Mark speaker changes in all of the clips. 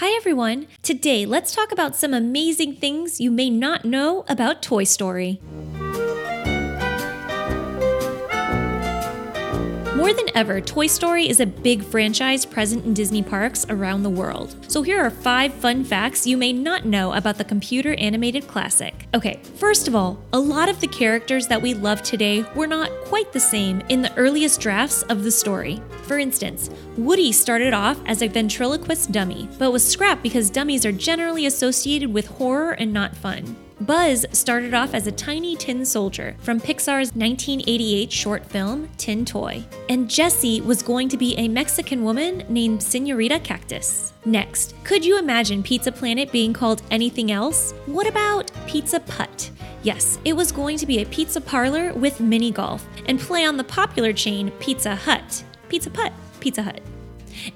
Speaker 1: Hi, everyone. Today, let's talk about some amazing things you may not know about Toy Story. More than ever, Toy Story is a big franchise present in Disney parks around the world. So here are five fun facts you may not know about the computer animated classic. Okay, first of all, a lot of the characters that we love today were not quite the same in the earliest drafts of the story. For instance, Woody started off as a ventriloquist dummy, but was scrapped because dummies are generally associated with horror and not fun. Buzz started off as a tiny tin soldier from Pixar's 1988 short film Tin Toy, and Jessie was going to be a Mexican woman named Senorita Cactus. Next, could you imagine Pizza Planet being called anything else? What about Pizza Putt? Yes, it was going to be a pizza parlor with mini golf and play on the popular chain Pizza Hut. Pizza Putt, Pizza Hut.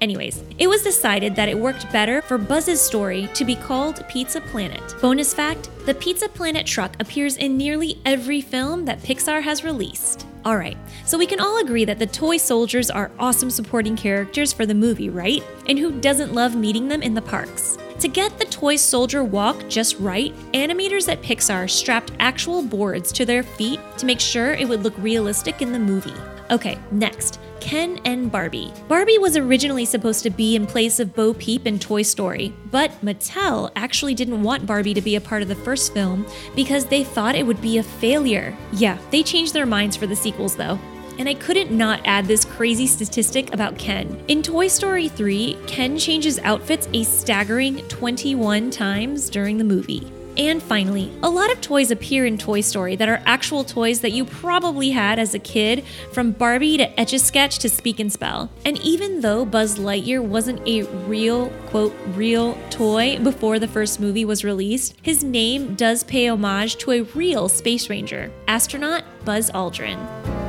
Speaker 1: Anyways, it was decided that it worked better for Buzz's story to be called Pizza Planet. Bonus fact the Pizza Planet truck appears in nearly every film that Pixar has released. Alright, so we can all agree that the toy soldiers are awesome supporting characters for the movie, right? And who doesn't love meeting them in the parks? To get the toy soldier walk just right, animators at Pixar strapped actual boards to their feet to make sure it would look realistic in the movie. Okay, next. Ken and Barbie. Barbie was originally supposed to be in place of Bo Peep in Toy Story, but Mattel actually didn't want Barbie to be a part of the first film because they thought it would be a failure. Yeah, they changed their minds for the sequels though. And I couldn't not add this crazy statistic about Ken. In Toy Story 3, Ken changes outfits a staggering 21 times during the movie. And finally, a lot of toys appear in Toy Story that are actual toys that you probably had as a kid, from Barbie to Etch a Sketch to Speak and Spell. And even though Buzz Lightyear wasn't a real, quote, real toy before the first movie was released, his name does pay homage to a real space ranger, astronaut Buzz Aldrin.